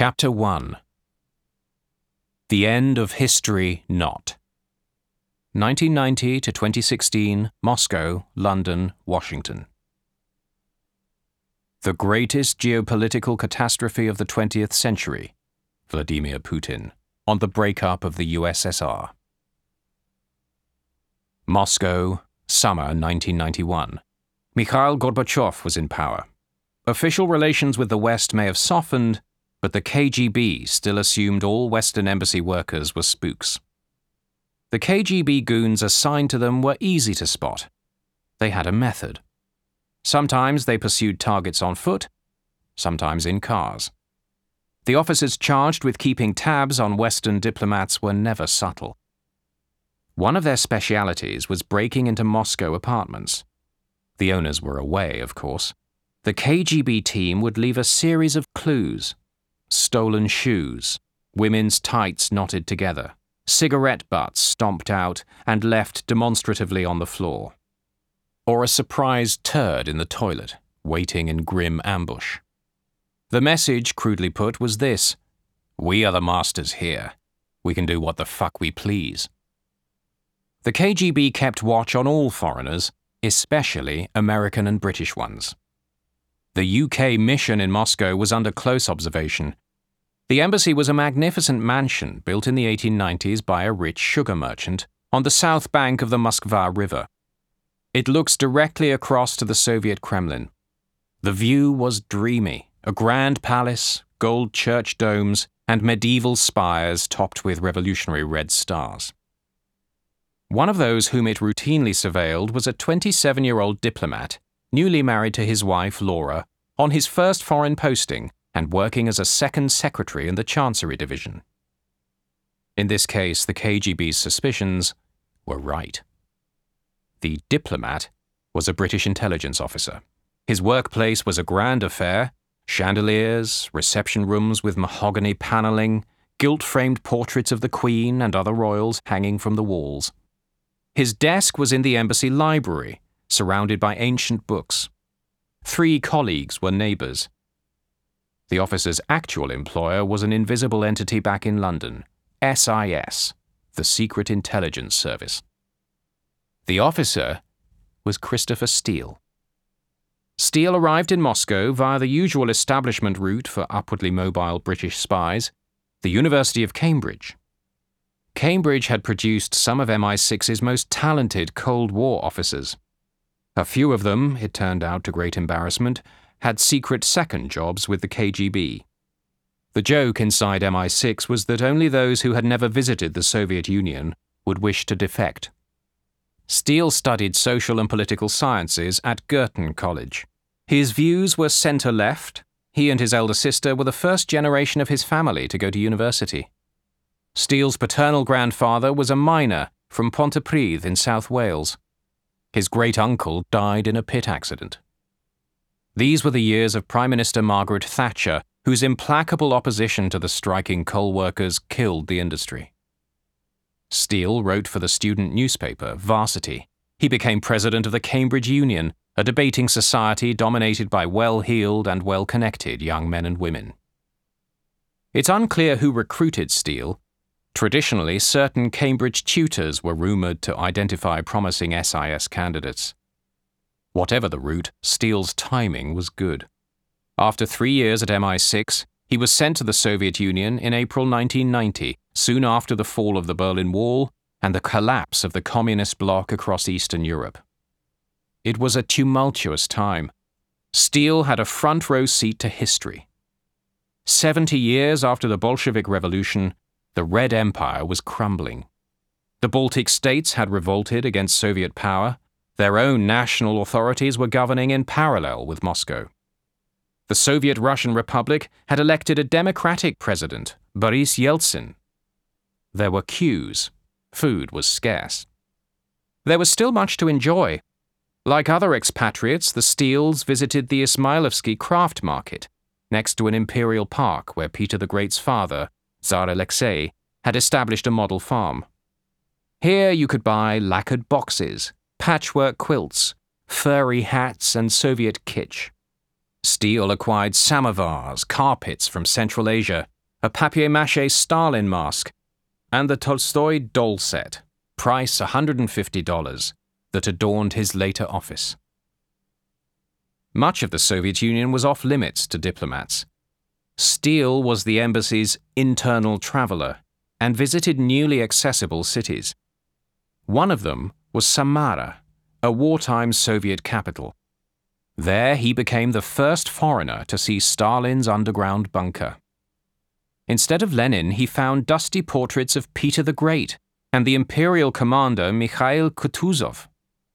Chapter 1 The End of History Not 1990 to 2016, Moscow, London, Washington. The greatest geopolitical catastrophe of the 20th century, Vladimir Putin, on the breakup of the USSR. Moscow, summer 1991. Mikhail Gorbachev was in power. Official relations with the West may have softened, but the KGB still assumed all Western embassy workers were spooks. The KGB goons assigned to them were easy to spot. They had a method. Sometimes they pursued targets on foot, sometimes in cars. The officers charged with keeping tabs on Western diplomats were never subtle. One of their specialities was breaking into Moscow apartments. The owners were away, of course. The KGB team would leave a series of clues stolen shoes, women's tights knotted together, cigarette butts stomped out and left demonstratively on the floor, or a surprised turd in the toilet, waiting in grim ambush. The message, crudely put, was this We are the masters here. We can do what the fuck we please. The KGB kept watch on all foreigners, especially American and British ones. The UK mission in Moscow was under close observation. The embassy was a magnificent mansion built in the 1890s by a rich sugar merchant on the south bank of the Moskva River. It looks directly across to the Soviet Kremlin. The view was dreamy a grand palace, gold church domes, and medieval spires topped with revolutionary red stars. One of those whom it routinely surveilled was a 27 year old diplomat newly married to his wife, Laura, on his first foreign posting and working as a second secretary in the Chancery Division. In this case, the KGB's suspicions were right. The diplomat was a British intelligence officer. His workplace was a grand affair chandeliers, reception rooms with mahogany panelling, gilt framed portraits of the Queen and other royals hanging from the walls. His desk was in the embassy library, surrounded by ancient books. Three colleagues were neighbours. The officer's actual employer was an invisible entity back in London, SIS, the Secret Intelligence Service. The officer was Christopher Steele. Steele arrived in Moscow via the usual establishment route for upwardly mobile British spies, the University of Cambridge. Cambridge had produced some of MI6's most talented Cold War officers. A few of them, it turned out to great embarrassment, had secret second jobs with the KGB. The joke inside MI6 was that only those who had never visited the Soviet Union would wish to defect. Steele studied social and political sciences at Girton College. His views were centre left. He and his elder sister were the first generation of his family to go to university. Steele's paternal grandfather was a miner from Pontypridd in South Wales. His great uncle died in a pit accident. These were the years of Prime Minister Margaret Thatcher, whose implacable opposition to the striking coal workers killed the industry. Steele wrote for the student newspaper, Varsity. He became president of the Cambridge Union, a debating society dominated by well heeled and well connected young men and women. It's unclear who recruited Steele, Traditionally, certain Cambridge tutors were rumoured to identify promising SIS candidates. Whatever the route, Steele's timing was good. After three years at MI6, he was sent to the Soviet Union in April 1990, soon after the fall of the Berlin Wall and the collapse of the communist bloc across Eastern Europe. It was a tumultuous time. Steele had a front row seat to history. Seventy years after the Bolshevik Revolution, the Red Empire was crumbling. The Baltic states had revolted against Soviet power. Their own national authorities were governing in parallel with Moscow. The Soviet Russian Republic had elected a democratic president, Boris Yeltsin. There were queues. Food was scarce. There was still much to enjoy. Like other expatriates, the Steeles visited the Ismailovsky craft market, next to an imperial park where Peter the Great's father, Tsar Alexei, had established a model farm. Here you could buy lacquered boxes, patchwork quilts, furry hats, and Soviet kitsch. Steele acquired samovars, carpets from Central Asia, a papier mache Stalin mask, and the Tolstoy doll set, price $150, that adorned his later office. Much of the Soviet Union was off limits to diplomats. Steele was the embassy's internal traveller and visited newly accessible cities. One of them was Samara, a wartime Soviet capital. There he became the first foreigner to see Stalin's underground bunker. Instead of Lenin, he found dusty portraits of Peter the Great and the imperial commander Mikhail Kutuzov,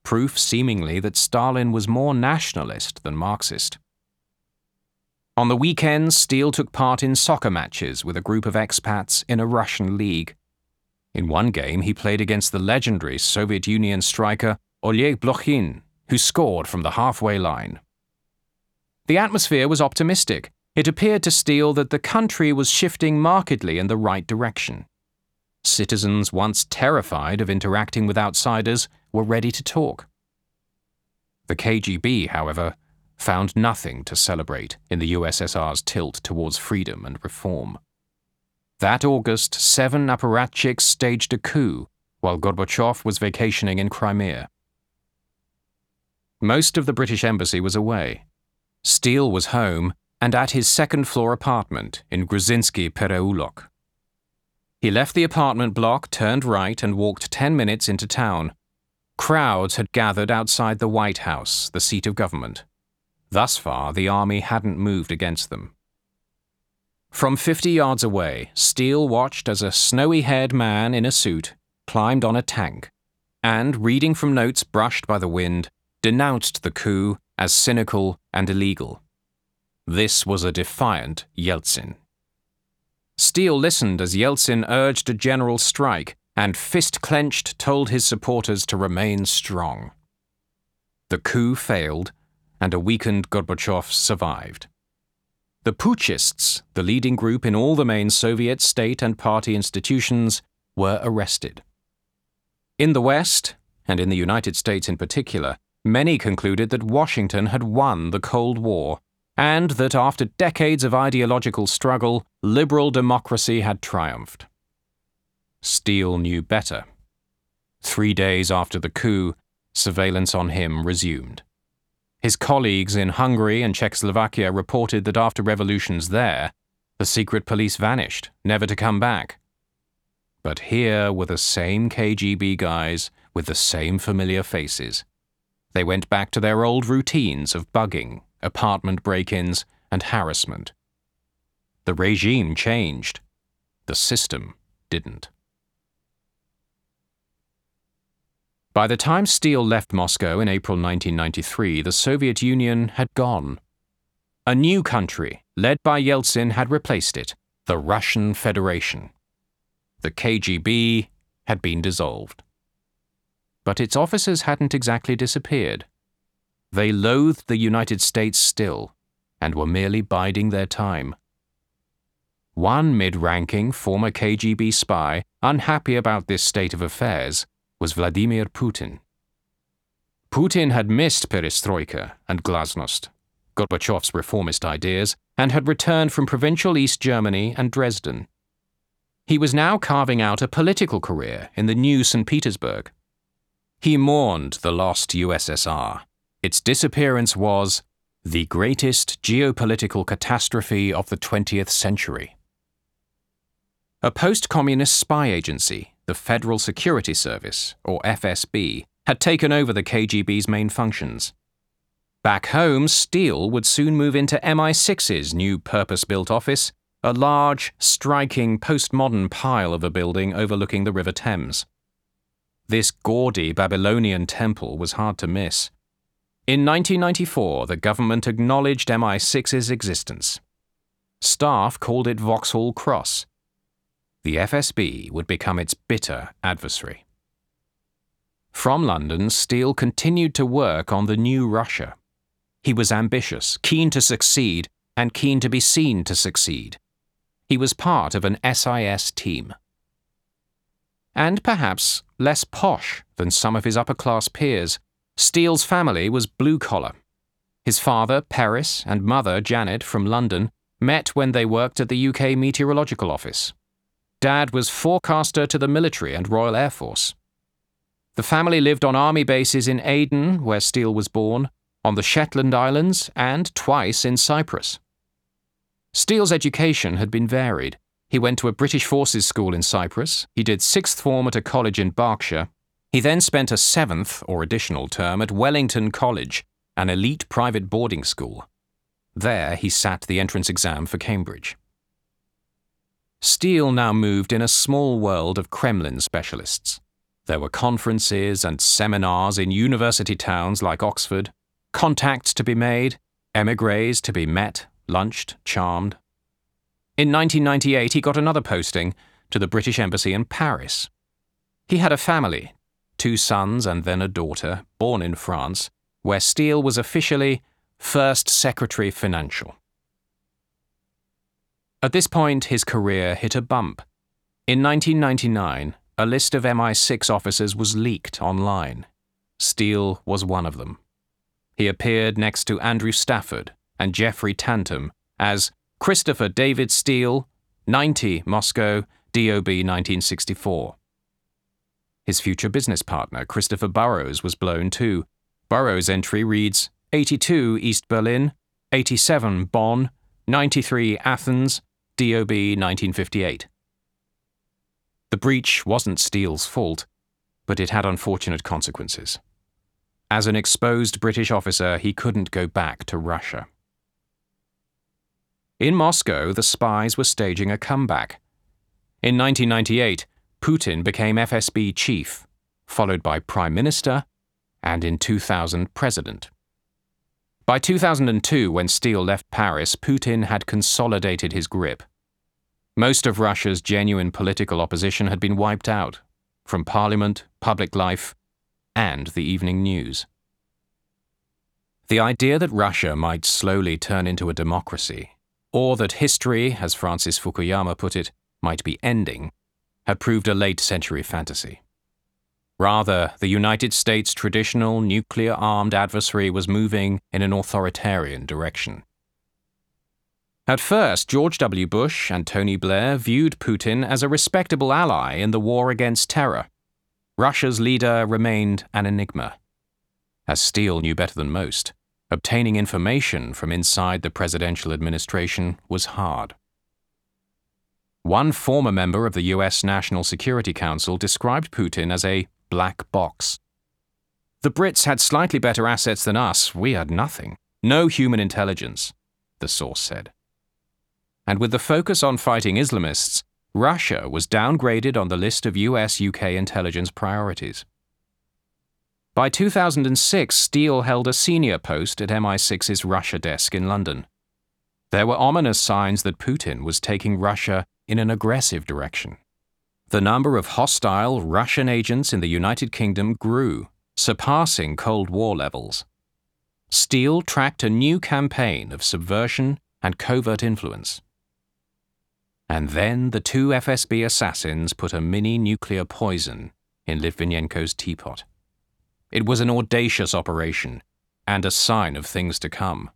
proof seemingly that Stalin was more nationalist than Marxist. On the weekends, Steele took part in soccer matches with a group of expats in a Russian league. In one game, he played against the legendary Soviet Union striker Oleg Blokhin, who scored from the halfway line. The atmosphere was optimistic. It appeared to Steele that the country was shifting markedly in the right direction. Citizens once terrified of interacting with outsiders were ready to talk. The KGB, however, found nothing to celebrate in the USSR's tilt towards freedom and reform. That August, seven apparatchiks staged a coup while Gorbachev was vacationing in Crimea. Most of the British Embassy was away. Steele was home and at his second floor apartment in Gruzinsky Pereulok. He left the apartment block, turned right, and walked 10 minutes into town. Crowds had gathered outside the White House, the seat of government. Thus far, the army hadn't moved against them. From 50 yards away, Steele watched as a snowy haired man in a suit climbed on a tank and, reading from notes brushed by the wind, denounced the coup as cynical and illegal. This was a defiant Yeltsin. Steele listened as Yeltsin urged a general strike and, fist clenched, told his supporters to remain strong. The coup failed, and a weakened Gorbachev survived. The Putschists, the leading group in all the main Soviet state and party institutions, were arrested. In the West, and in the United States in particular, Many concluded that Washington had won the Cold War, and that after decades of ideological struggle, liberal democracy had triumphed. Steele knew better. Three days after the coup, surveillance on him resumed. His colleagues in Hungary and Czechoslovakia reported that after revolutions there, the secret police vanished, never to come back. But here were the same KGB guys with the same familiar faces. They went back to their old routines of bugging, apartment break ins, and harassment. The regime changed. The system didn't. By the time Steele left Moscow in April 1993, the Soviet Union had gone. A new country, led by Yeltsin, had replaced it the Russian Federation. The KGB had been dissolved but its officers hadn't exactly disappeared. They loathed the United States still, and were merely biding their time. One mid ranking former KGB spy, unhappy about this state of affairs, was Vladimir Putin. Putin had missed perestroika and glasnost, Gorbachev's reformist ideas, and had returned from provincial East Germany and Dresden. He was now carving out a political career in the new St. Petersburg. He mourned the lost USSR. Its disappearance was the greatest geopolitical catastrophe of the 20th century. A post communist spy agency, the Federal Security Service, or FSB, had taken over the KGB's main functions. Back home, Steele would soon move into MI6's new purpose built office, a large, striking, postmodern pile of a building overlooking the River Thames. This gaudy Babylonian temple was hard to miss. In 1994, the government acknowledged MI6's existence. Staff called it Vauxhall Cross. The FSB would become its bitter adversary. From London, Steele continued to work on the new Russia. He was ambitious, keen to succeed, and keen to be seen to succeed. He was part of an SIS team and perhaps less posh than some of his upper class peers. Steele's family was blue collar. His father, Perris, and mother, Janet, from London, met when they worked at the UK Meteorological Office. Dad was forecaster to the military and Royal Air Force. The family lived on army bases in Aden, where Steele was born, on the Shetland Islands, and twice in Cyprus. Steele's education had been varied. He went to a British Forces school in Cyprus, he did sixth form at a college in Berkshire, he then spent a seventh or additional term at Wellington College, an elite private boarding school. There he sat the entrance exam for Cambridge. Steele now moved in a small world of Kremlin specialists. There were conferences and seminars in university towns like Oxford, contacts to be made, emigres to be met, lunched, charmed. In 1998, he got another posting to the British Embassy in Paris. He had a family two sons and then a daughter, born in France, where Steele was officially First Secretary Financial. At this point, his career hit a bump. In 1999, a list of MI6 officers was leaked online. Steele was one of them. He appeared next to Andrew Stafford and Geoffrey Tantum as Christopher David Steele, 90 Moscow, DOB 1964. His future business partner, Christopher Burrows, was blown too. Burrows' entry reads 82 East Berlin, 87 Bonn, 93 Athens, DOB 1958. The breach wasn't Steele's fault, but it had unfortunate consequences. As an exposed British officer, he couldn't go back to Russia. In Moscow, the spies were staging a comeback. In 1998, Putin became FSB chief, followed by prime minister, and in 2000, president. By 2002, when Steele left Paris, Putin had consolidated his grip. Most of Russia's genuine political opposition had been wiped out, from parliament, public life, and the evening news. The idea that Russia might slowly turn into a democracy, or that history, as Francis Fukuyama put it, might be ending, had proved a late century fantasy. Rather, the United States' traditional nuclear armed adversary was moving in an authoritarian direction. At first, George W. Bush and Tony Blair viewed Putin as a respectable ally in the war against terror. Russia's leader remained an enigma. As Steele knew better than most, obtaining information from inside the presidential administration was hard. One former member of the US National Security Council described Putin as a black box. The Brits had slightly better assets than us, we had nothing. No human intelligence, the source said. And with the focus on fighting Islamists, Russia was downgraded on the list of US UK intelligence priorities. By 2006, Steele held a senior post at MI6's Russia desk in London. There were ominous signs that Putin was taking Russia in an aggressive direction. The number of hostile Russian agents in the United Kingdom grew, surpassing Cold War levels. Steele tracked a new campaign of subversion and covert influence. And then the two FSB assassins put a mini nuclear poison in Litvinenko's teapot. It was an audacious operation and a sign of things to come.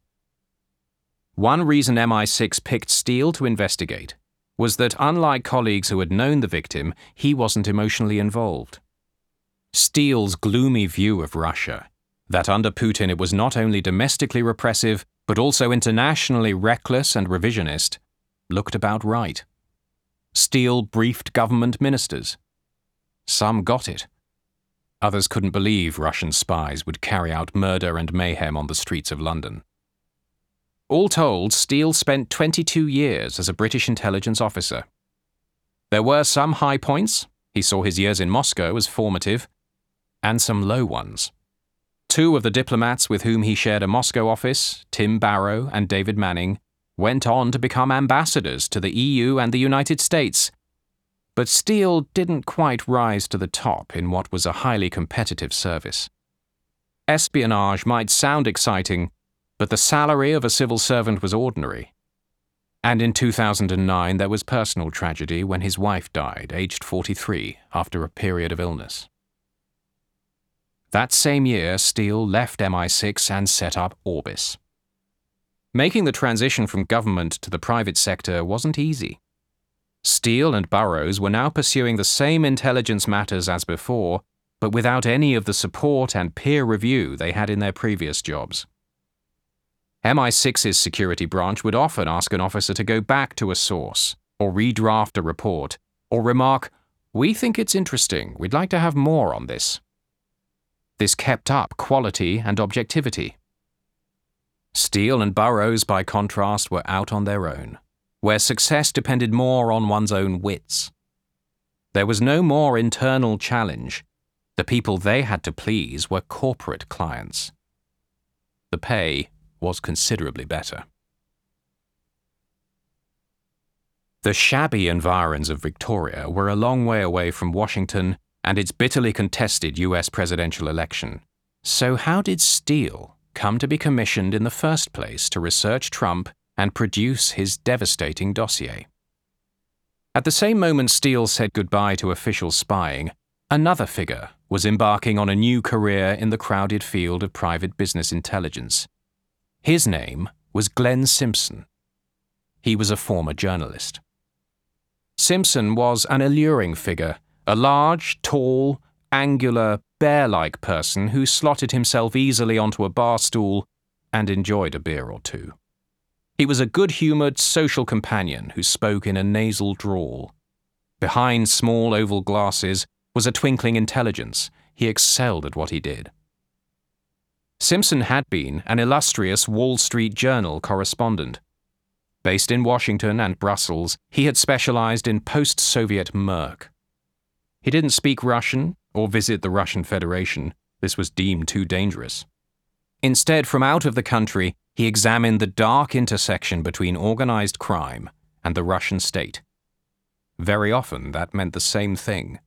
One reason MI6 picked Steele to investigate was that unlike colleagues who had known the victim, he wasn't emotionally involved. Steele's gloomy view of Russia, that under Putin it was not only domestically repressive, but also internationally reckless and revisionist, looked about right. Steele briefed government ministers. Some got it. Others couldn't believe Russian spies would carry out murder and mayhem on the streets of London. All told, Steele spent 22 years as a British intelligence officer. There were some high points, he saw his years in Moscow as formative, and some low ones. Two of the diplomats with whom he shared a Moscow office, Tim Barrow and David Manning, went on to become ambassadors to the EU and the United States. But Steele didn't quite rise to the top in what was a highly competitive service. Espionage might sound exciting, but the salary of a civil servant was ordinary. And in 2009, there was personal tragedy when his wife died, aged 43, after a period of illness. That same year, Steele left MI6 and set up Orbis. Making the transition from government to the private sector wasn't easy. Steele and Burrows were now pursuing the same intelligence matters as before, but without any of the support and peer review they had in their previous jobs. MI6's security branch would often ask an officer to go back to a source, or redraft a report, or remark, We think it's interesting, we'd like to have more on this. This kept up quality and objectivity. Steele and Burrows, by contrast, were out on their own, where success depended more on one's own wits. There was no more internal challenge. The people they had to please were corporate clients. The pay was considerably better. The shabby environs of Victoria were a long way away from Washington and its bitterly contested US presidential election. So, how did Steele come to be commissioned in the first place to research Trump and produce his devastating dossier? At the same moment Steele said goodbye to official spying, another figure was embarking on a new career in the crowded field of private business intelligence. His name was Glenn Simpson. He was a former journalist. Simpson was an alluring figure, a large, tall, angular, bear like person who slotted himself easily onto a bar stool and enjoyed a beer or two. He was a good humoured social companion who spoke in a nasal drawl. Behind small oval glasses was a twinkling intelligence. He excelled at what he did. Simpson had been an illustrious Wall Street Journal correspondent. Based in Washington and Brussels, he had specialized in post Soviet murk. He didn't speak Russian or visit the Russian Federation, this was deemed too dangerous. Instead, from out of the country, he examined the dark intersection between organized crime and the Russian state. Very often, that meant the same thing.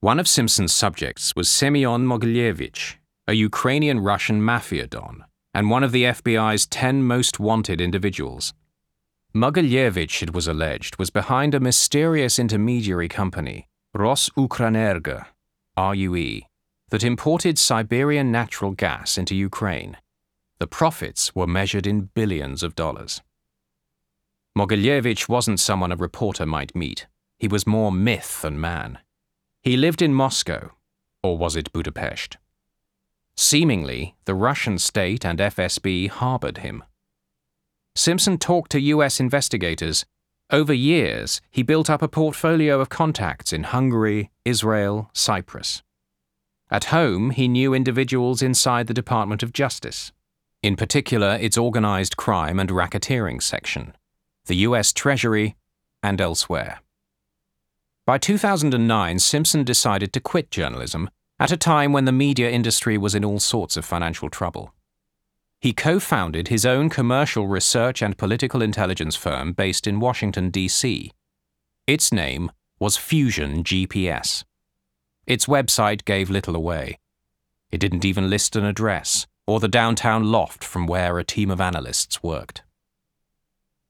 One of Simpson's subjects was Semyon Mogilevich, a Ukrainian Russian mafia don, and one of the FBI's 10 most wanted individuals. Mogilevich, it was alleged, was behind a mysterious intermediary company, RosUkrEnergo, RUE, that imported Siberian natural gas into Ukraine. The profits were measured in billions of dollars. Mogilevich wasn't someone a reporter might meet. He was more myth than man. He lived in Moscow, or was it Budapest? Seemingly, the Russian state and FSB harbored him. Simpson talked to US investigators. Over years, he built up a portfolio of contacts in Hungary, Israel, Cyprus. At home, he knew individuals inside the Department of Justice, in particular its organized crime and racketeering section, the US Treasury, and elsewhere. By 2009, Simpson decided to quit journalism at a time when the media industry was in all sorts of financial trouble. He co founded his own commercial research and political intelligence firm based in Washington, D.C. Its name was Fusion GPS. Its website gave little away. It didn't even list an address or the downtown loft from where a team of analysts worked.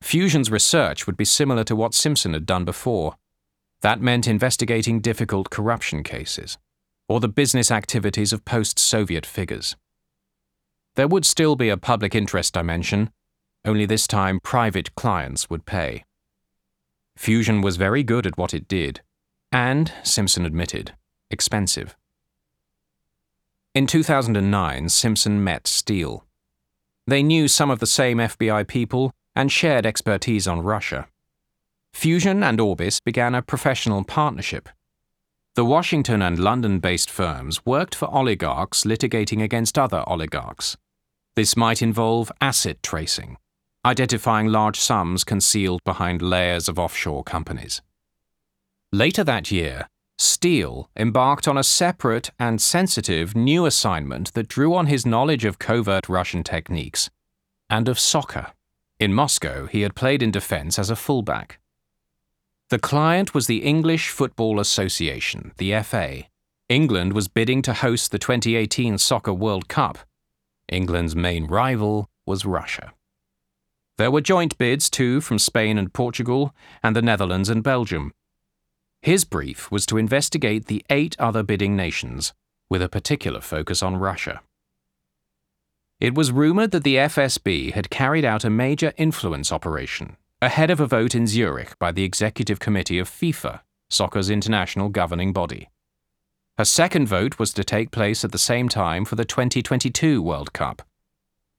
Fusion's research would be similar to what Simpson had done before. That meant investigating difficult corruption cases or the business activities of post Soviet figures. There would still be a public interest dimension, only this time private clients would pay. Fusion was very good at what it did, and, Simpson admitted, expensive. In 2009, Simpson met Steele. They knew some of the same FBI people and shared expertise on Russia. Fusion and Orbis began a professional partnership the Washington and London based firms worked for oligarchs litigating against other oligarchs. This might involve asset tracing, identifying large sums concealed behind layers of offshore companies. Later that year, Steele embarked on a separate and sensitive new assignment that drew on his knowledge of covert Russian techniques and of soccer. In Moscow, he had played in defense as a fullback. The client was the English Football Association, the FA. England was bidding to host the 2018 Soccer World Cup. England's main rival was Russia. There were joint bids too from Spain and Portugal, and the Netherlands and Belgium. His brief was to investigate the eight other bidding nations, with a particular focus on Russia. It was rumored that the FSB had carried out a major influence operation ahead of a vote in Zurich by the Executive Committee of FIFA, soccer's international governing body. A second vote was to take place at the same time for the 2022 World Cup.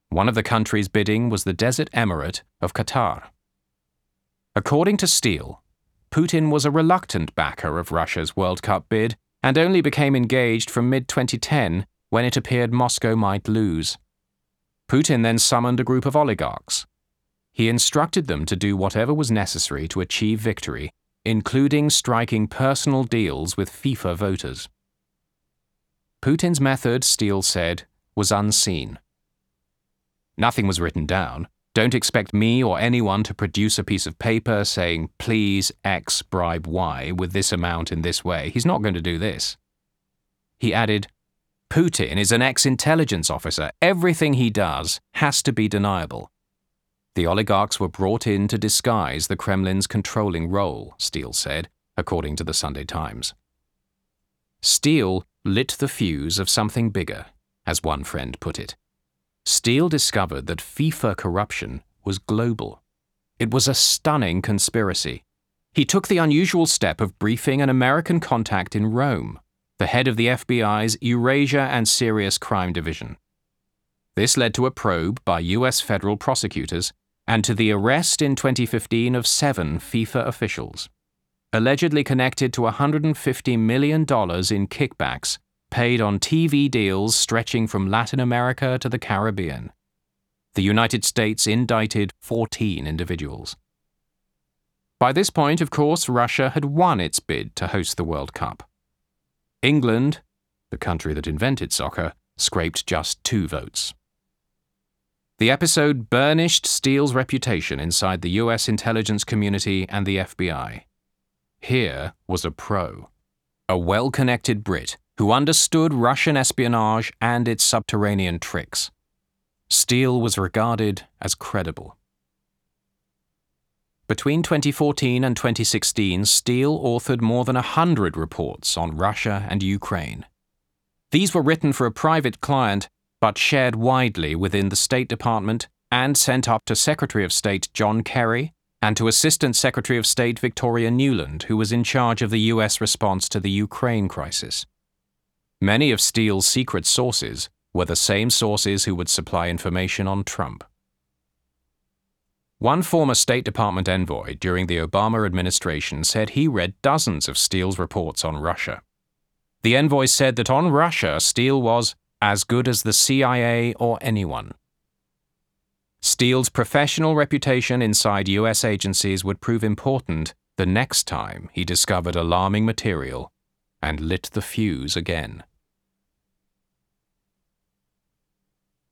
One of the countries bidding was the Desert Emirate of Qatar. According to Steele, Putin was a reluctant backer of Russia's World Cup bid and only became engaged from mid 2010 when it appeared Moscow might lose. Putin then summoned a group of oligarchs. He instructed them to do whatever was necessary to achieve victory, including striking personal deals with FIFA voters. Putin's method, Steele said, was unseen. Nothing was written down. Don't expect me or anyone to produce a piece of paper saying, please X bribe Y with this amount in this way. He's not going to do this. He added, Putin is an ex intelligence officer. Everything he does has to be deniable. The oligarchs were brought in to disguise the Kremlin's controlling role, Steele said, according to the Sunday Times. Steele lit the fuse of something bigger, as one friend put it. Steele discovered that FIFA corruption was global. It was a stunning conspiracy. He took the unusual step of briefing an American contact in Rome the head of the FBI's Eurasia and Serious Crime Division. This led to a probe by US federal prosecutors and to the arrest in 2015 of seven FIFA officials, allegedly connected to $150 million in kickbacks paid on TV deals stretching from Latin America to the Caribbean. The United States indicted 14 individuals. By this point, of course, Russia had won its bid to host the World Cup. England, the country that invented soccer, scraped just two votes. The episode burnished Steele's reputation inside the US intelligence community and the FBI. Here was a pro, a well connected Brit who understood Russian espionage and its subterranean tricks. Steele was regarded as credible. Between 2014 and 2016, Steele authored more than a hundred reports on Russia and Ukraine. These were written for a private client, but shared widely within the State Department and sent up to Secretary of State John Kerry and to Assistant Secretary of State Victoria Nuland, who was in charge of the U.S. response to the Ukraine crisis. Many of Steele's secret sources were the same sources who would supply information on Trump. One former State Department envoy during the Obama administration said he read dozens of Steele's reports on Russia. The envoy said that on Russia, Steele was as good as the CIA or anyone. Steele's professional reputation inside U.S. agencies would prove important the next time he discovered alarming material and lit the fuse again.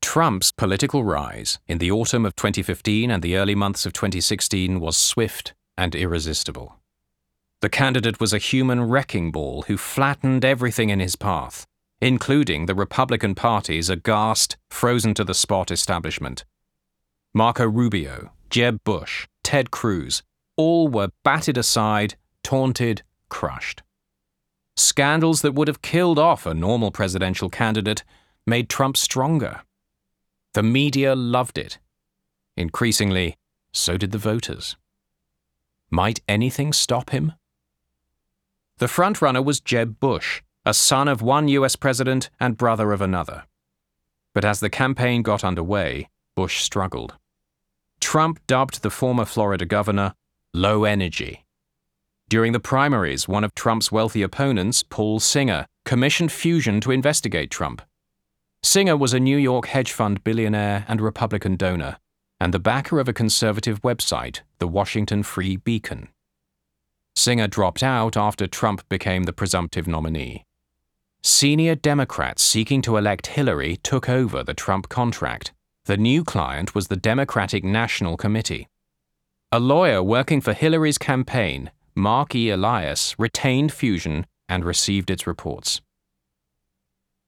Trump's political rise in the autumn of 2015 and the early months of 2016 was swift and irresistible. The candidate was a human wrecking ball who flattened everything in his path, including the Republican Party's aghast, frozen to the spot establishment. Marco Rubio, Jeb Bush, Ted Cruz, all were batted aside, taunted, crushed. Scandals that would have killed off a normal presidential candidate made Trump stronger the media loved it. Increasingly, so did the voters. Might anything stop him? The frontrunner was Jeb Bush, a son of one US president and brother of another. But as the campaign got underway, Bush struggled. Trump dubbed the former Florida governor low energy. During the primaries, one of Trump's wealthy opponents, Paul Singer, commissioned Fusion to investigate Trump. Singer was a New York hedge fund billionaire and Republican donor, and the backer of a conservative website, the Washington Free Beacon. Singer dropped out after Trump became the presumptive nominee. Senior Democrats seeking to elect Hillary took over the Trump contract. The new client was the Democratic National Committee. A lawyer working for Hillary's campaign, Marc E. Elias, retained Fusion and received its reports.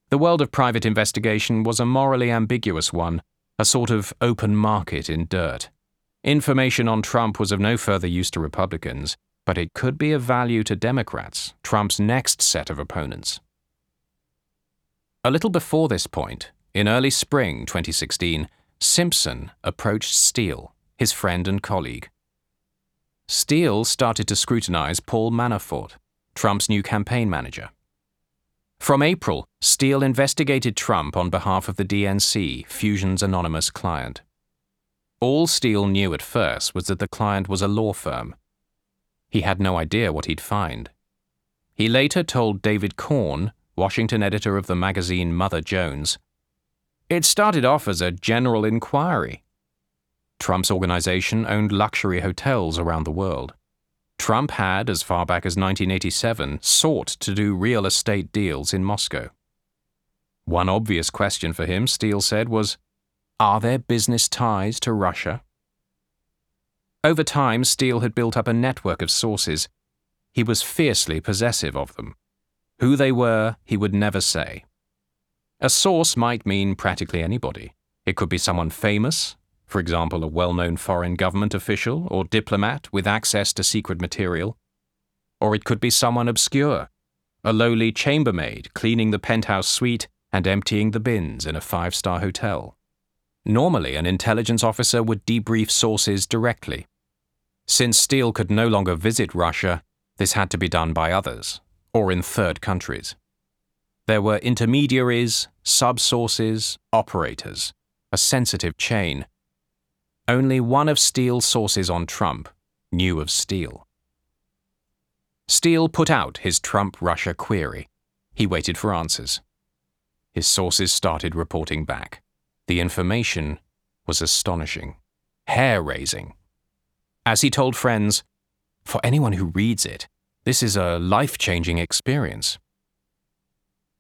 The world of private investigation was a morally ambiguous one, a sort of open market in dirt. Information on Trump was of no further use to Republicans, but it could be of value to Democrats, Trump's next set of opponents. A little before this point, in early spring 2016, Simpson approached Steele, his friend and colleague. Steele started to scrutinize Paul Manafort, Trump's new campaign manager. From April, Steele investigated Trump on behalf of the DNC, Fusion's anonymous client. All Steele knew at first was that the client was a law firm. He had no idea what he'd find. He later told David Corn, Washington editor of the magazine Mother Jones, It started off as a general inquiry. Trump's organization owned luxury hotels around the world. Trump had, as far back as 1987, sought to do real estate deals in Moscow. One obvious question for him, Steele said, was Are there business ties to Russia? Over time, Steele had built up a network of sources. He was fiercely possessive of them. Who they were, he would never say. A source might mean practically anybody. It could be someone famous, for example, a well known foreign government official or diplomat with access to secret material. Or it could be someone obscure, a lowly chambermaid cleaning the penthouse suite and emptying the bins in a five star hotel. Normally, an intelligence officer would debrief sources directly. Since Steele could no longer visit Russia, this had to be done by others, or in third countries. There were intermediaries, sub-sources, operators, a sensitive chain only one of Steele's sources on Trump knew of Steele. Steele put out his Trump Russia query. He waited for answers. His sources started reporting back. The information was astonishing, hair raising. As he told friends, for anyone who reads it, this is a life changing experience.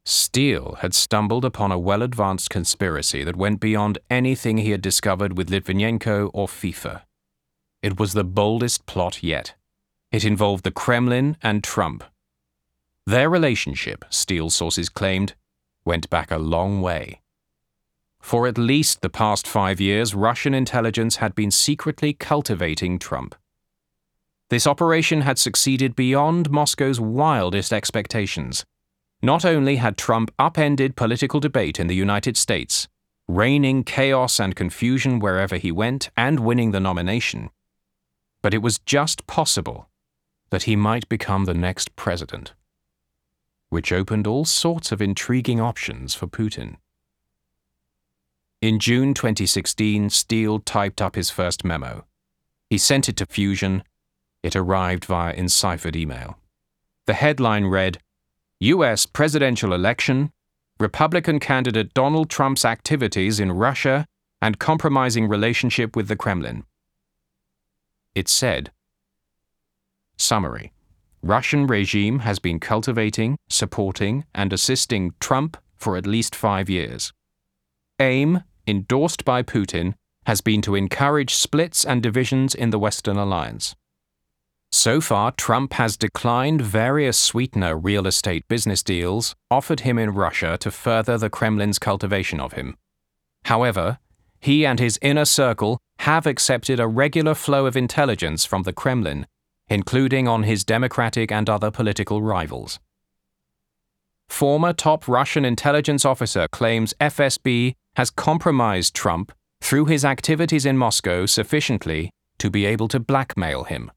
Steele had stumbled upon a well advanced conspiracy that went beyond anything he had discovered with Litvinenko or FIFA. It was the boldest plot yet. It involved the Kremlin and Trump. Their relationship, Steele sources claimed, went back a long way. For at least the past five years, Russian intelligence had been secretly cultivating Trump. This operation had succeeded beyond Moscow's wildest expectations not only had Trump upended political debate in the United States, raining chaos and confusion wherever he went and winning the nomination, but it was just possible that he might become the next president, which opened all sorts of intriguing options for Putin. In June 2016, Steele typed up his first memo. He sent it to Fusion. It arrived via enciphered email. The headline read U.S. presidential election, Republican candidate Donald Trump's activities in Russia, and compromising relationship with the Kremlin. It said Summary Russian regime has been cultivating, supporting, and assisting Trump for at least five years. Aim, endorsed by Putin, has been to encourage splits and divisions in the Western alliance. So far, Trump has declined various sweetener real estate business deals offered him in Russia to further the Kremlin's cultivation of him. However, he and his inner circle have accepted a regular flow of intelligence from the Kremlin, including on his democratic and other political rivals. Former top Russian intelligence officer claims FSB has compromised Trump through his activities in Moscow sufficiently to be able to blackmail him.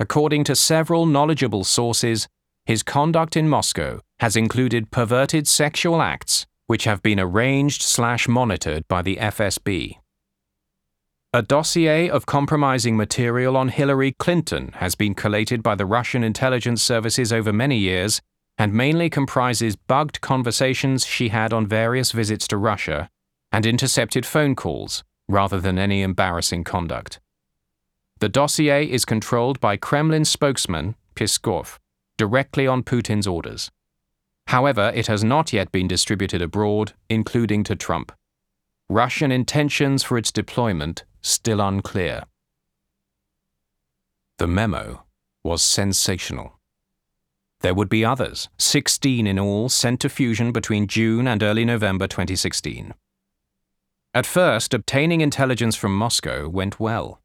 According to several knowledgeable sources, his conduct in Moscow has included perverted sexual acts which have been arranged slash monitored by the FSB. A dossier of compromising material on Hillary Clinton has been collated by the Russian intelligence services over many years and mainly comprises bugged conversations she had on various visits to Russia and intercepted phone calls, rather than any embarrassing conduct. The dossier is controlled by Kremlin spokesman Peskov, directly on Putin's orders. However, it has not yet been distributed abroad, including to Trump. Russian intentions for its deployment still unclear. The memo was sensational. There would be others, 16 in all, sent to Fusion between June and early November 2016. At first, obtaining intelligence from Moscow went well.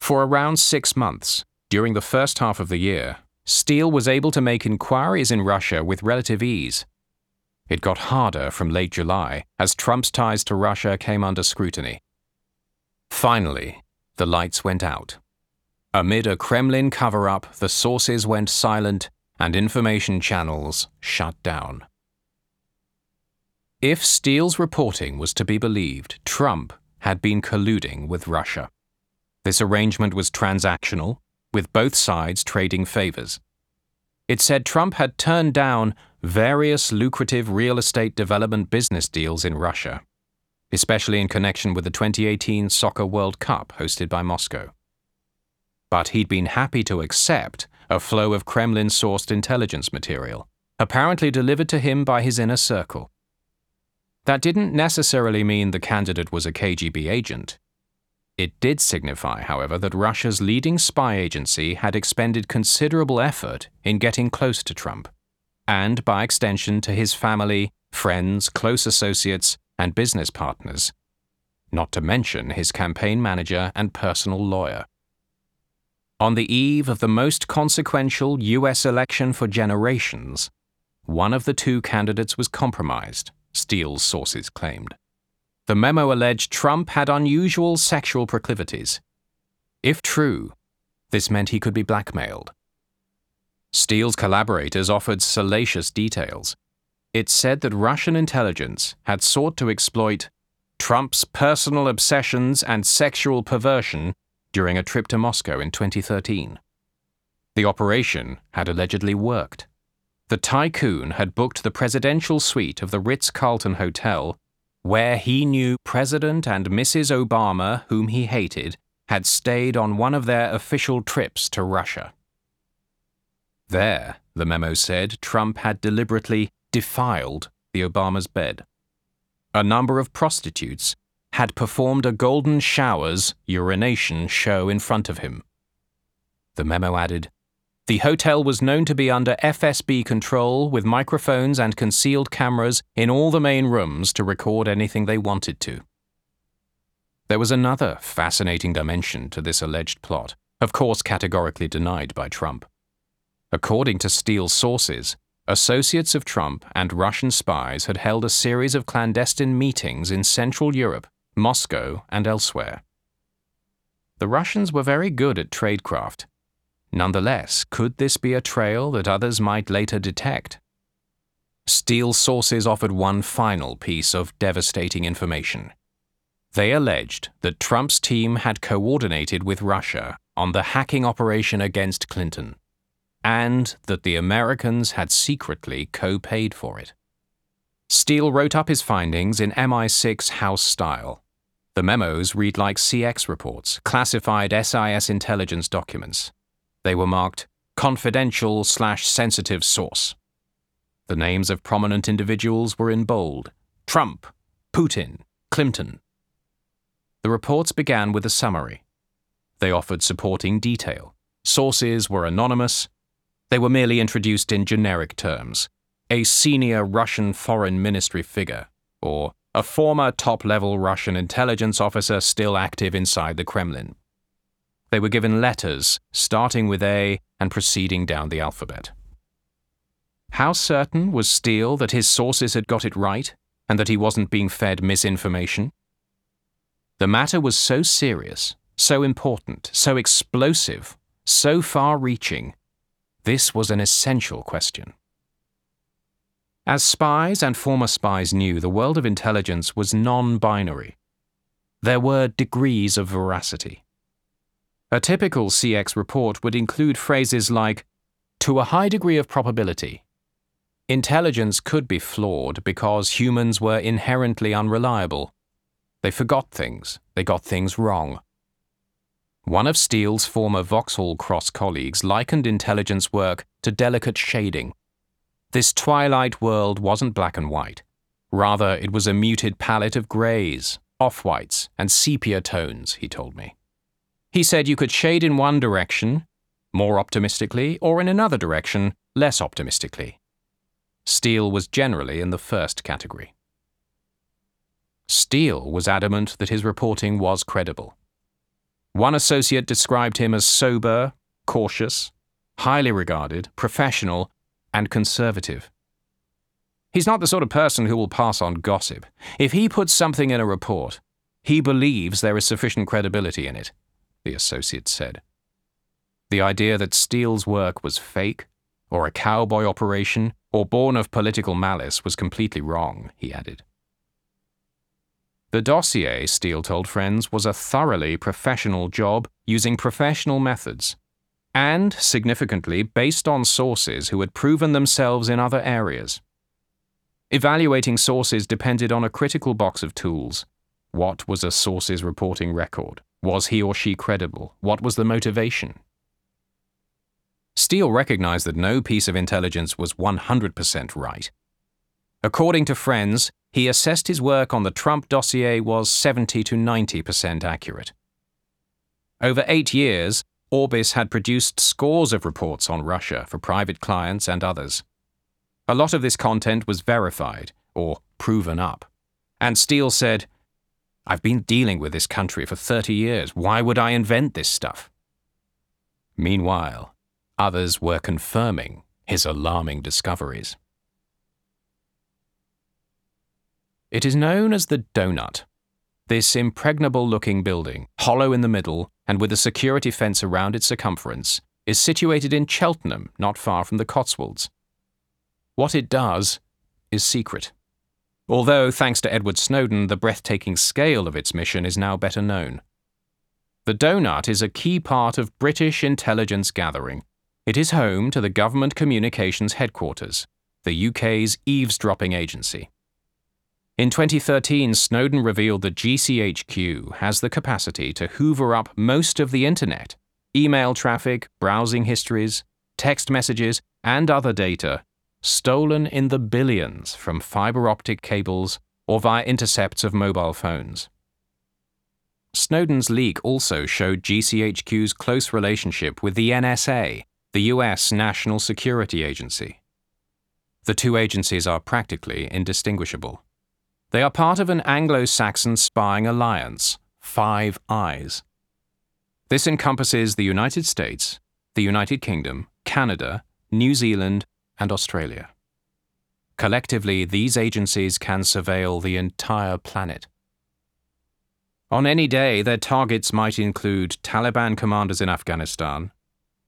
For around six months, during the first half of the year, Steele was able to make inquiries in Russia with relative ease. It got harder from late July as Trump's ties to Russia came under scrutiny. Finally, the lights went out. Amid a Kremlin cover up, the sources went silent and information channels shut down. If Steele's reporting was to be believed, Trump had been colluding with Russia. This arrangement was transactional, with both sides trading favors. It said Trump had turned down various lucrative real estate development business deals in Russia, especially in connection with the 2018 Soccer World Cup hosted by Moscow. But he'd been happy to accept a flow of Kremlin sourced intelligence material, apparently delivered to him by his inner circle. That didn't necessarily mean the candidate was a KGB agent. It did signify, however, that Russia's leading spy agency had expended considerable effort in getting close to Trump, and by extension to his family, friends, close associates, and business partners, not to mention his campaign manager and personal lawyer. On the eve of the most consequential U.S. election for generations, one of the two candidates was compromised Steele's sources claimed. The memo alleged Trump had unusual sexual proclivities. If true, this meant he could be blackmailed. Steele's collaborators offered salacious details. It said that Russian intelligence had sought to exploit Trump's personal obsessions and sexual perversion during a trip to Moscow in 2013. The operation had allegedly worked. The tycoon had booked the presidential suite of the Ritz Carlton Hotel, where he knew President and Mrs. Obama, whom he hated, had stayed on one of their official trips to Russia. There, the memo said, Trump had deliberately defiled the Obama's bed. A number of prostitutes had performed a golden showers urination show in front of him. The memo added, the hotel was known to be under FSB control with microphones and concealed cameras in all the main rooms to record anything they wanted to. There was another fascinating dimension to this alleged plot, of course categorically denied by Trump. According to Steele's sources, associates of Trump and Russian spies had held a series of clandestine meetings in Central Europe, Moscow, and elsewhere. The Russians were very good at tradecraft Nonetheless, could this be a trail that others might later detect? Steele sources offered one final piece of devastating information. They alleged that Trump's team had coordinated with Russia on the hacking operation against Clinton, and that the Americans had secretly co paid for it. Steele wrote up his findings in MI6 House style. The memos read like CX reports, classified SIS intelligence documents. They were marked confidential slash sensitive source. The names of prominent individuals were in bold Trump, Putin, Clinton. The reports began with a summary. They offered supporting detail. Sources were anonymous. They were merely introduced in generic terms a senior Russian foreign ministry figure, or a former top level Russian intelligence officer still active inside the Kremlin. They were given letters starting with A and proceeding down the alphabet. How certain was Steele that his sources had got it right and that he wasn't being fed misinformation? The matter was so serious, so important, so explosive, so far reaching. This was an essential question. As spies and former spies knew, the world of intelligence was non binary. There were degrees of veracity. A typical CX report would include phrases like, to a high degree of probability. Intelligence could be flawed because humans were inherently unreliable. They forgot things, they got things wrong. One of Steele's former Vauxhall Cross colleagues likened intelligence work to delicate shading. This twilight world wasn't black and white. Rather, it was a muted palette of greys, off whites, and sepia tones, he told me. He said you could shade in one direction, more optimistically, or in another direction, less optimistically. Steele was generally in the first category. Steele was adamant that his reporting was credible. One associate described him as sober, cautious, highly regarded, professional, and conservative. He's not the sort of person who will pass on gossip. If he puts something in a report, he believes there is sufficient credibility in it, the associate said. The idea that Steele's work was fake, or a cowboy operation, or born of political malice was completely wrong, he added. The dossier, Steele told friends, was a thoroughly professional job using professional methods, and, significantly, based on sources who had proven themselves in other areas. Evaluating sources depended on a critical box of tools. What was a source's reporting record? Was he or she credible? What was the motivation? Steele recognized that no piece of intelligence was 100% right. According to friends, he assessed his work on the Trump dossier was 70 to 90% accurate. Over eight years, Orbis had produced scores of reports on Russia for private clients and others. A lot of this content was verified, or proven up. And Steele said, I've been dealing with this country for 30 years. Why would I invent this stuff? Meanwhile, others were confirming his alarming discoveries. It is known as the Donut. This impregnable looking building, hollow in the middle and with a security fence around its circumference, is situated in Cheltenham, not far from the Cotswolds. What it does is secret. Although, thanks to Edward Snowden, the breathtaking scale of its mission is now better known. The Donut is a key part of British intelligence gathering. It is home to the Government Communications Headquarters, the UK's eavesdropping agency. In 2013, Snowden revealed that GCHQ has the capacity to hoover up most of the internet email traffic, browsing histories, text messages, and other data stolen in the billions from fiber optic cables or via intercepts of mobile phones. Snowden's leak also showed GCHQ's close relationship with the NSA, the US National Security Agency. The two agencies are practically indistinguishable. They are part of an Anglo Saxon spying alliance, Five Eyes. This encompasses the United States, the United Kingdom, Canada, New Zealand, and Australia. Collectively, these agencies can surveil the entire planet. On any day, their targets might include Taliban commanders in Afghanistan,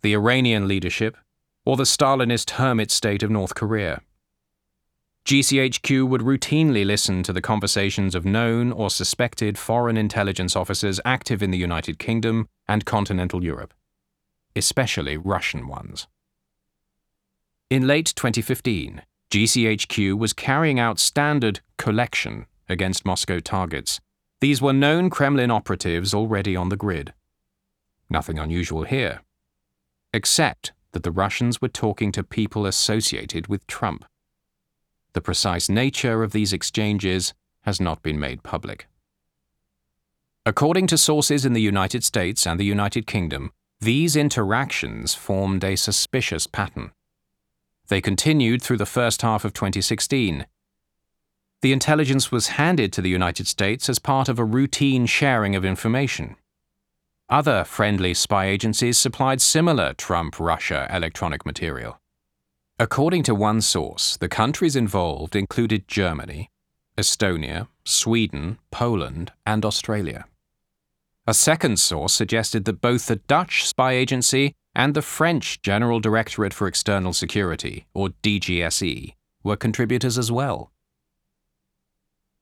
the Iranian leadership, or the Stalinist hermit state of North Korea. GCHQ would routinely listen to the conversations of known or suspected foreign intelligence officers active in the United Kingdom and continental Europe, especially Russian ones. In late 2015, GCHQ was carrying out standard collection against Moscow targets. These were known Kremlin operatives already on the grid. Nothing unusual here, except that the Russians were talking to people associated with Trump. The precise nature of these exchanges has not been made public. According to sources in the United States and the United Kingdom, these interactions formed a suspicious pattern. They continued through the first half of 2016. The intelligence was handed to the United States as part of a routine sharing of information. Other friendly spy agencies supplied similar Trump Russia electronic material. According to one source, the countries involved included Germany, Estonia, Sweden, Poland, and Australia. A second source suggested that both the Dutch spy agency and the French General Directorate for External Security, or DGSE, were contributors as well.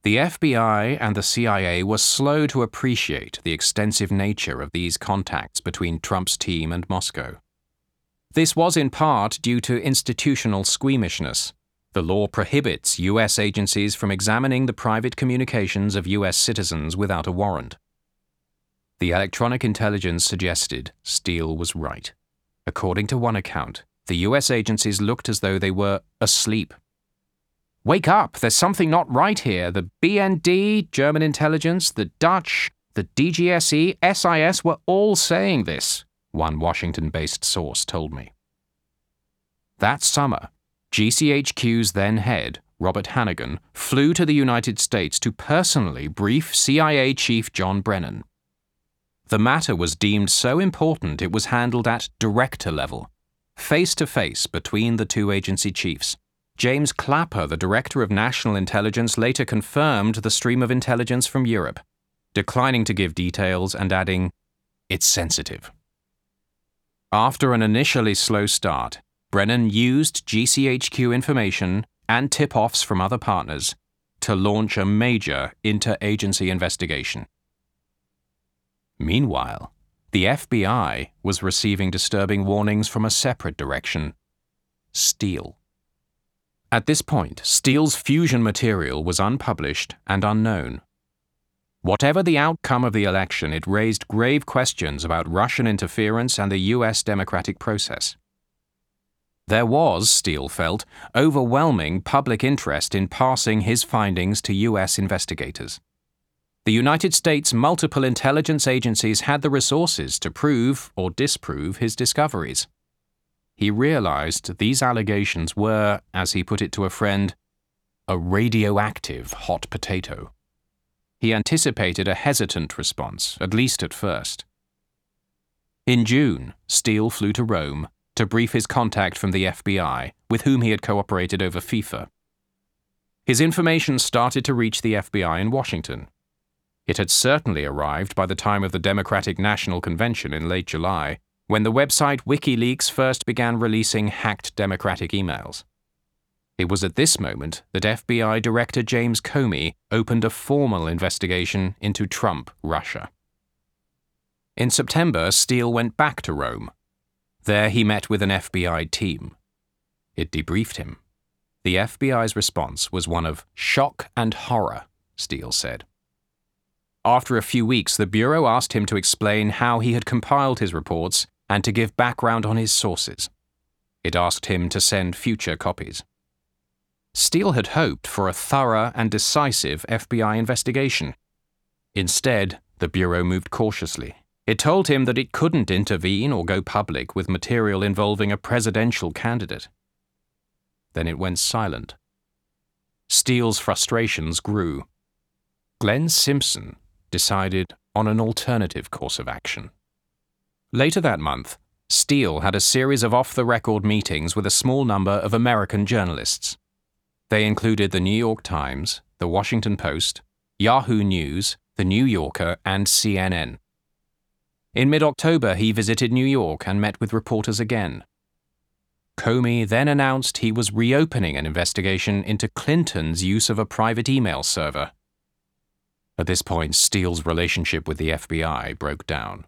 The FBI and the CIA were slow to appreciate the extensive nature of these contacts between Trump's team and Moscow. This was in part due to institutional squeamishness. The law prohibits U.S. agencies from examining the private communications of U.S. citizens without a warrant. The electronic intelligence suggested Steele was right. According to one account, the U.S. agencies looked as though they were asleep. Wake up, there's something not right here. The BND, German intelligence, the Dutch, the DGSE, SIS were all saying this one Washington based source told me. That summer, GCHQ's then head, Robert Hannigan, flew to the United States to personally brief CIA Chief John Brennan. The matter was deemed so important it was handled at director level, face to face between the two agency chiefs, James Clapper, the Director of National Intelligence, later confirmed the stream of intelligence from Europe, declining to give details and adding, It's sensitive. After an initially slow start, Brennan used GCHQ information and tip offs from other partners to launch a major interagency investigation. Meanwhile, the FBI was receiving disturbing warnings from a separate direction Steele. At this point, Steele's fusion material was unpublished and unknown. Whatever the outcome of the election, it raised grave questions about Russian interference and the U.S. democratic process. There was, Steele felt, overwhelming public interest in passing his findings to U.S. investigators. The United States' multiple intelligence agencies had the resources to prove or disprove his discoveries. He realized these allegations were, as he put it to a friend, a radioactive hot potato. He anticipated a hesitant response, at least at first. In June, Steele flew to Rome to brief his contact from the FBI, with whom he had cooperated over FIFA. His information started to reach the FBI in Washington. It had certainly arrived by the time of the Democratic National Convention in late July, when the website WikiLeaks first began releasing hacked Democratic emails. It was at this moment that FBI Director James Comey opened a formal investigation into Trump Russia. In September, Steele went back to Rome there he met with an FBI team. It debriefed him. The FBI's response was one of shock and horror, Steele said. After a few weeks, the Bureau asked him to explain how he had compiled his reports and to give background on his sources. It asked him to send future copies. Steele had hoped for a thorough and decisive FBI investigation. Instead, the Bureau moved cautiously it told him that it couldn't intervene or go public with material involving a presidential candidate. Then it went silent. Steele's frustrations grew. Glenn Simpson decided on an alternative course of action. Later that month, Steele had a series of off the record meetings with a small number of American journalists. They included the New York Times, the Washington Post, Yahoo News, the New Yorker, and CNN. In mid October, he visited New York and met with reporters again. Comey then announced he was reopening an investigation into Clinton's use of a private email server. At this point, Steele's relationship with the FBI broke down.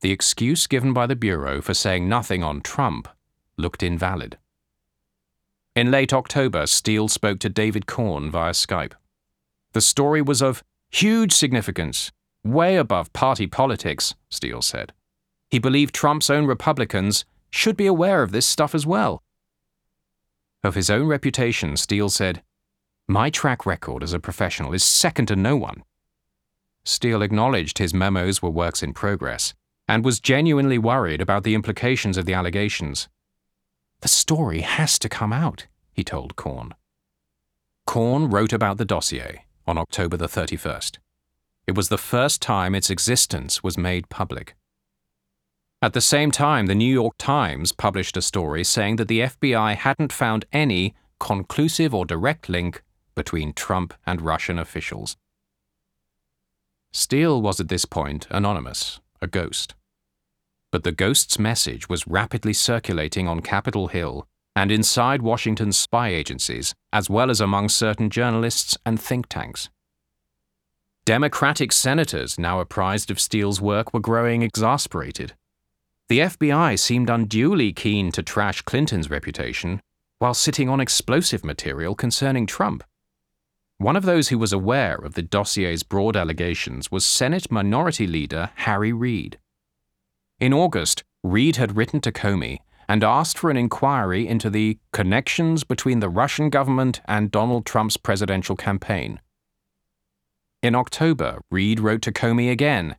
The excuse given by the Bureau for saying nothing on Trump looked invalid. In late October, Steele spoke to David Corn via Skype. The story was of huge significance way above party politics, Steele said. He believed Trump's own Republicans should be aware of this stuff as well. Of his own reputation, Steele said, My track record as a professional is second to no one. Steele acknowledged his memos were works in progress and was genuinely worried about the implications of the allegations. The story has to come out, he told Corn. Corn wrote about the dossier on October the 31st. It was the first time its existence was made public. At the same time, the New York Times published a story saying that the FBI hadn't found any conclusive or direct link between Trump and Russian officials. Steele was at this point anonymous, a ghost. But the ghost's message was rapidly circulating on Capitol Hill and inside Washington's spy agencies, as well as among certain journalists and think tanks. Democratic senators, now apprised of Steele's work, were growing exasperated. The FBI seemed unduly keen to trash Clinton's reputation while sitting on explosive material concerning Trump. One of those who was aware of the dossier's broad allegations was Senate Minority Leader Harry Reid. In August, Reid had written to Comey and asked for an inquiry into the connections between the Russian government and Donald Trump's presidential campaign. In October, Reid wrote to Comey again.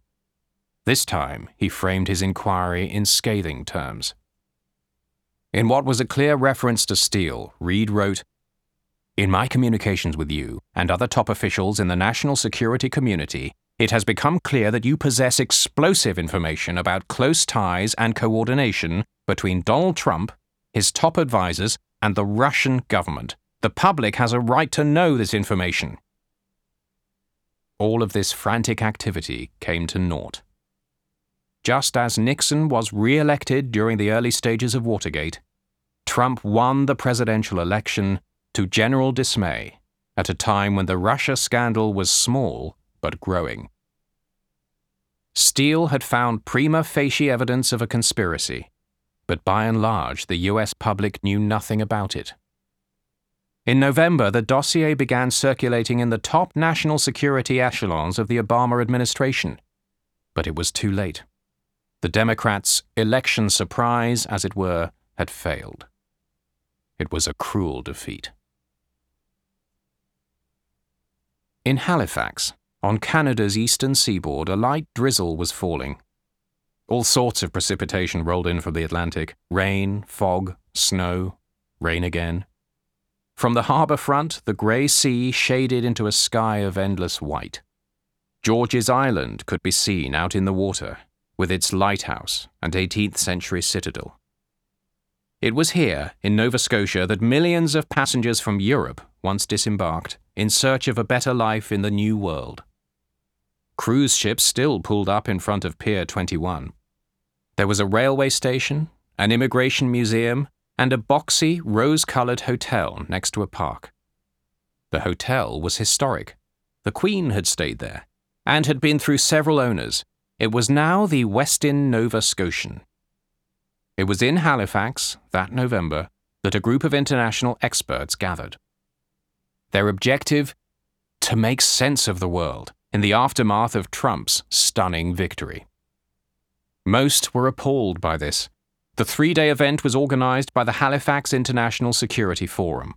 This time, he framed his inquiry in scathing terms. In what was a clear reference to Steele, Reid wrote, In my communications with you and other top officials in the national security community, it has become clear that you possess explosive information about close ties and coordination between Donald Trump, his top advisers, and the Russian government. The public has a right to know this information. All of this frantic activity came to naught. Just as Nixon was re elected during the early stages of Watergate, Trump won the presidential election to general dismay at a time when the Russia scandal was small but growing. Steele had found prima facie evidence of a conspiracy, but by and large the US public knew nothing about it. In November, the dossier began circulating in the top national security echelons of the Obama administration, but it was too late. The Democrats' election surprise, as it were, had failed. It was a cruel defeat. In Halifax, on Canada's eastern seaboard, a light drizzle was falling. All sorts of precipitation rolled in from the Atlantic rain, fog, snow, rain again. From the harbour front, the grey sea shaded into a sky of endless white. George's Island could be seen out in the water, with its lighthouse and 18th century citadel. It was here, in Nova Scotia, that millions of passengers from Europe once disembarked in search of a better life in the New World. Cruise ships still pulled up in front of Pier 21. There was a railway station, an immigration museum, and a boxy, rose coloured hotel next to a park. The hotel was historic. The Queen had stayed there and had been through several owners. It was now the Westin Nova Scotian. It was in Halifax, that November, that a group of international experts gathered. Their objective? To make sense of the world in the aftermath of Trump's stunning victory. Most were appalled by this. The three day event was organized by the Halifax International Security Forum.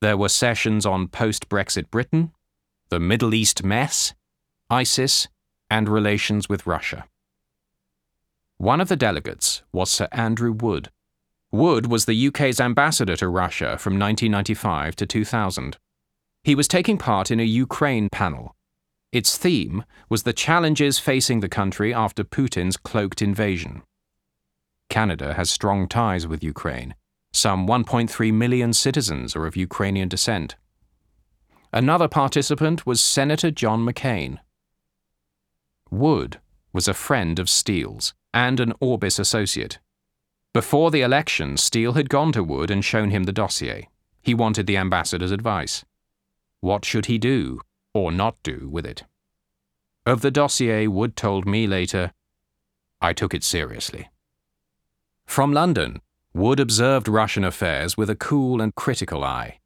There were sessions on post Brexit Britain, the Middle East mess, ISIS, and relations with Russia. One of the delegates was Sir Andrew Wood. Wood was the UK's ambassador to Russia from 1995 to 2000. He was taking part in a Ukraine panel. Its theme was the challenges facing the country after Putin's cloaked invasion. Canada has strong ties with Ukraine. Some 1.3 million citizens are of Ukrainian descent. Another participant was Senator John McCain. Wood was a friend of Steele's and an Orbis associate. Before the election, Steele had gone to Wood and shown him the dossier. He wanted the ambassador's advice. What should he do, or not do, with it? Of the dossier, Wood told me later, I took it seriously. From London, Wood observed Russian affairs with a cool and critical eye.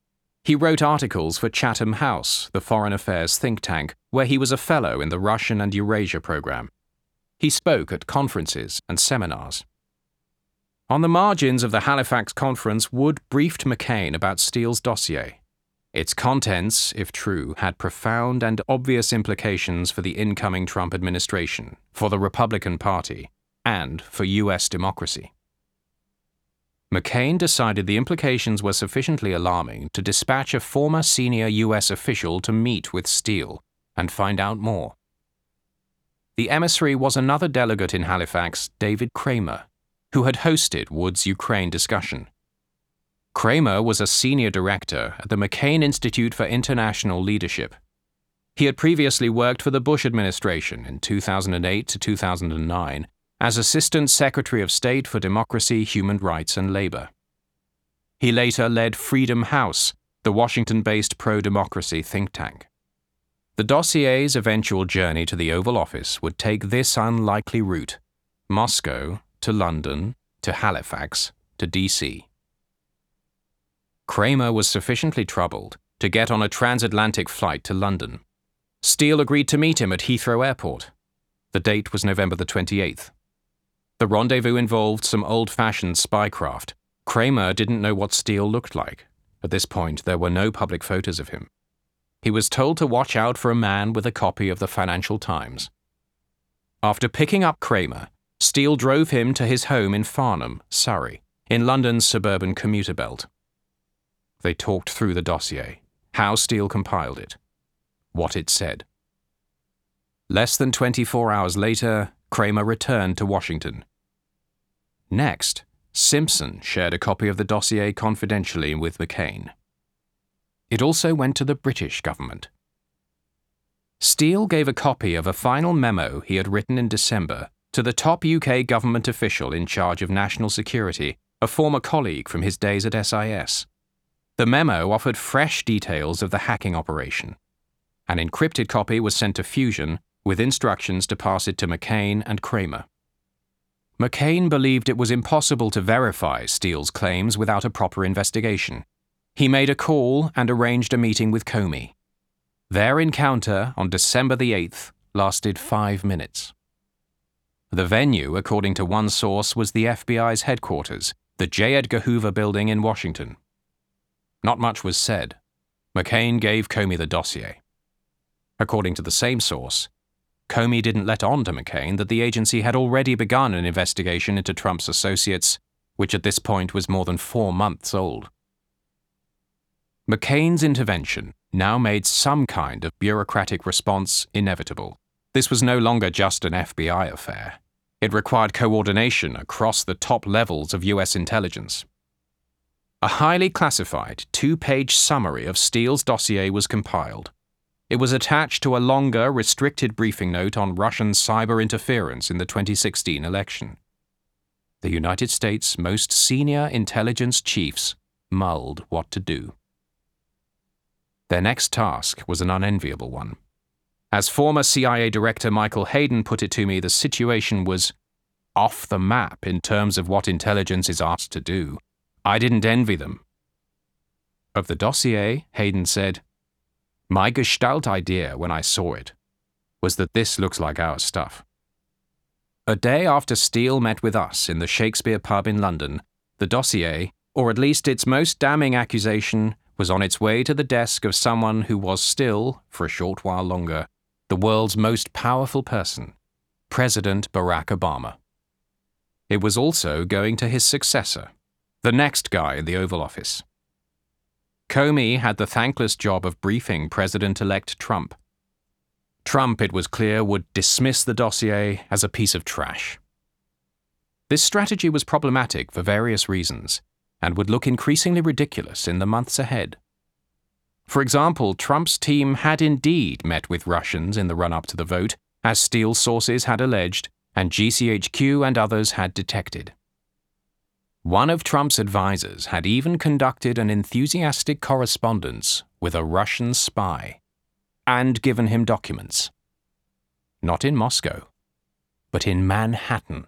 He wrote articles for Chatham House, the foreign affairs think tank, where he was a fellow in the Russian and Eurasia program. He spoke at conferences and seminars. On the margins of the Halifax conference, Wood briefed McCain about Steele's dossier. Its contents, if true, had profound and obvious implications for the incoming Trump administration, for the Republican Party, and for U.S. democracy. McCain decided the implications were sufficiently alarming to dispatch a former senior U.S. official to meet with Steele and find out more. The emissary was another delegate in Halifax, David Kramer, who had hosted Wood's Ukraine discussion. Kramer was a senior director at the McCain Institute for International Leadership. He had previously worked for the Bush administration in 2008 to 2009 as Assistant Secretary of State for Democracy, Human Rights and Labor. He later led Freedom House, the Washington based pro democracy think tank. The dossier's eventual journey to the Oval Office would take this unlikely route Moscow to London to Halifax to DC. Kramer was sufficiently troubled to get on a transatlantic flight to London. Steele agreed to meet him at Heathrow Airport. The date was November the 28th. The rendezvous involved some old fashioned spycraft. Kramer didn't know what Steele looked like. At this point, there were no public photos of him he was told to watch out for a man with a copy of the Financial Times. After picking up Kramer, Steele drove him to his home in Farnham, Surrey, in London's suburban commuter belt. They talked through the dossier, how Steele compiled it, what it said. Less than 24 hours later, Kramer returned to Washington. Next, Simpson shared a copy of the dossier confidentially with McCain. It also went to the British government. Steele gave a copy of a final memo he had written in December to the top UK government official in charge of national security, a former colleague from his days at SIS. The memo offered fresh details of the hacking operation. An encrypted copy was sent to Fusion with instructions to pass it to McCain and Kramer. McCain believed it was impossible to verify Steele's claims without a proper investigation. He made a call and arranged a meeting with Comey. Their encounter on December the 8th lasted five minutes. The venue, according to one source, was the FBI's headquarters, the J. Edgar Hoover building in Washington. Not much was said. McCain gave Comey the dossier. According to the same source, Comey didn't let on to McCain that the agency had already begun an investigation into Trump's associates, which at this point was more than four months old. McCain's intervention now made some kind of bureaucratic response inevitable. This was no longer just an FBI affair. It required coordination across the top levels of US intelligence. A highly classified two page summary of Steele's dossier was compiled. It was attached to a longer, restricted briefing note on Russian cyber interference in the 2016 election. The United States' most senior intelligence chiefs mulled what to do. Their next task was an unenviable one. As former CIA Director Michael Hayden put it to me, the situation was off the map in terms of what intelligence is asked to do. I didn't envy them. Of the dossier, Hayden said, My gestalt idea when I saw it was that this looks like our stuff. A day after Steele met with us in the Shakespeare pub in London, the dossier, or at least its most damning accusation, was on its way to the desk of someone who was still, for a short while longer, the world's most powerful person, President Barack Obama. It was also going to his successor, the next guy in the Oval Office. Comey had the thankless job of briefing President elect Trump. Trump, it was clear, would dismiss the dossier as a piece of trash. This strategy was problematic for various reasons and would look increasingly ridiculous in the months ahead. For example, Trump's team had indeed met with Russians in the run up to the vote, as Steele sources had alleged, and GCHQ and others had detected. One of Trump's advisers had even conducted an enthusiastic correspondence with a Russian spy and given him documents. Not in Moscow, but in Manhattan.